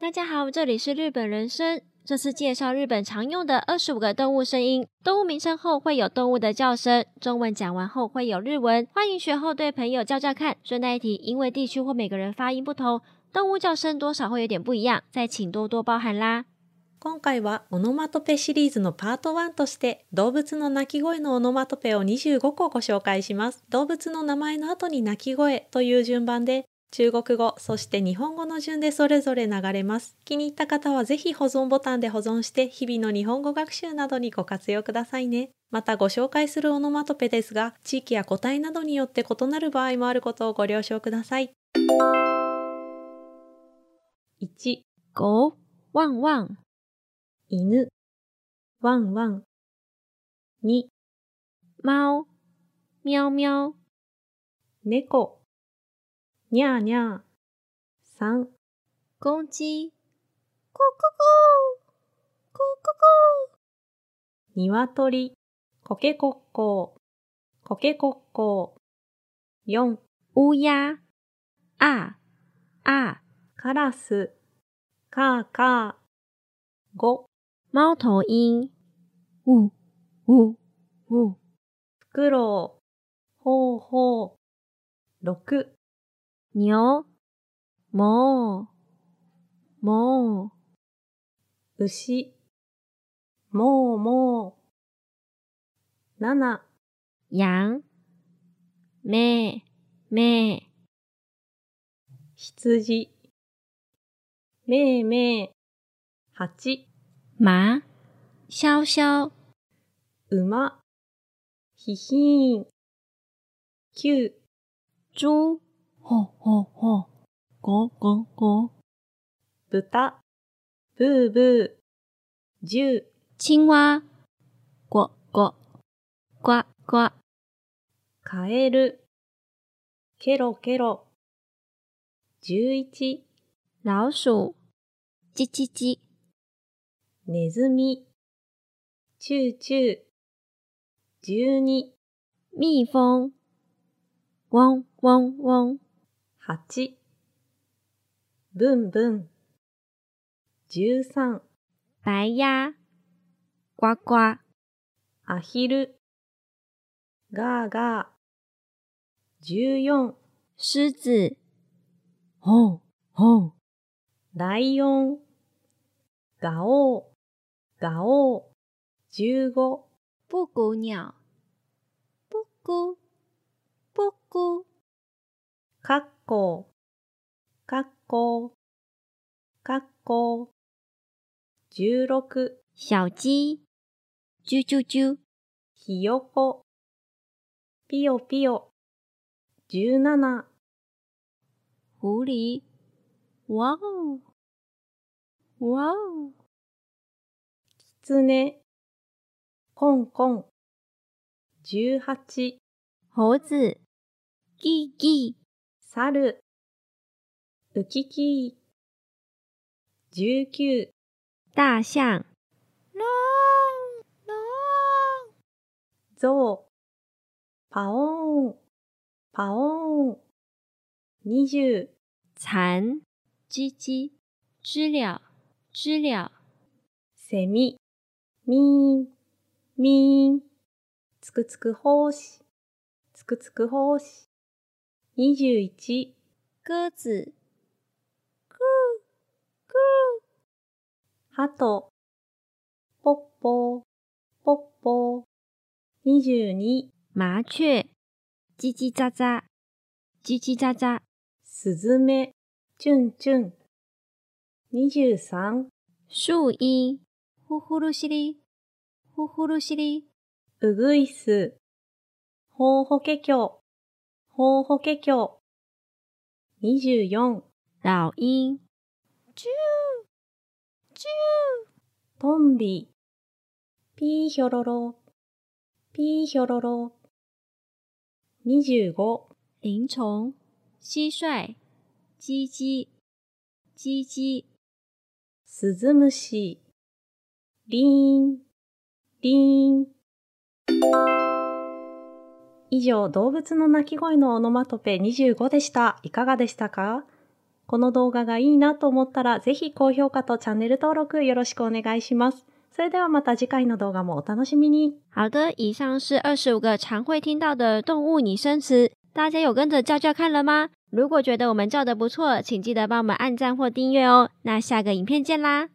大家好，这里是日本人生。这次介绍日本常用的二十五个动物声音。动物名称后会有动物的叫声，中文讲完后会有日文。欢迎学后对朋友叫叫看。顺带一提，因为地区或每个人发音不同，动物叫声多少会有点不一样，再请多多包涵啦。今回はオノマトペシリーズのパート1として動物の鳴き声のオノマトペを25個ご紹介します。動物の名前の後に鳴き声という順番で 中国語、そして日本語の順でそれぞれ流れます。気に入った方はぜひ保存ボタンで保存して日々の日本語学習などにご活用くださいね。またご紹介するオノマトペですが、地域や個体などによって異なる場合もあることをご了承ください。1、狗ワンワン犬、ワンワン。2、猫喵喵猫、にゃーにゃー。3、公鸡咕咕咕咕咕咕鶏、コケコッコー、コケコッコー。4、乌鸦啊啊カラス、カーカー。5、猫头鹰呜呜呜フクロウ、ほうほう。6、牛哞哞牛、もうもう。7、羊咩咩羊、めいめい。8、马潇潇馬、ひひーん。9、猪吼吼吼咕咕咕豚、ブーブー。10、青蛙呱呱呱呱カエル、ケロケロ。11、老鼠叽叽叽ネズミ、チューチュー。12、蜜蜂嗡嗡嗡8、ブンブン。13、白鸭呱呱アヒル、ガーガー。14、狮子吼吼ライオン、ガオー、ガオー。15、布谷鸟布谷布谷カッコー、カッコー、カッコー。16、小鸡。啾啾啾ひよこ、ピヨピヨ。17、狐狸。哇哦哇哦キツネ、コンコン。18、猴子。叽叽サル、ウキキー。19、大象。隆隆ゾウ、パオーン、パオーン。20、蚕叽叽知了。知了。セミ、ミーン、ミーン。つくつく胞子、つくつく胞子。21、鸽子咕咕ハト、ポッポー、ポッポー。22、麻雀叽叽喳喳叽叽喳喳スズメ、チュンチュン。23、树鹰呼呼噜淅沥呼呼噜淅沥ウグイス、ホウホケキョウ、ホウホケキョウ。24、老鹰啾啾トンビ、ピーヒョロロ、ピーヒョロロ。25、林虫蟋蟀。叽叽叽叽スズムシ、リーン、リーン。以上、動物の鳴き声のオノマトペ25でした。いかがでしたか？この動画がいいなと思ったら、ぜひ高評価とチャンネル登録よろしくお願いします。それではまた次回の動画もお楽しみに。好的，以上是二十五个常会听到的动物拟声词，大家有跟着叫叫看了吗？如果觉得我们叫的不错，请记得帮我们按赞或订阅哦。那下个影片见啦！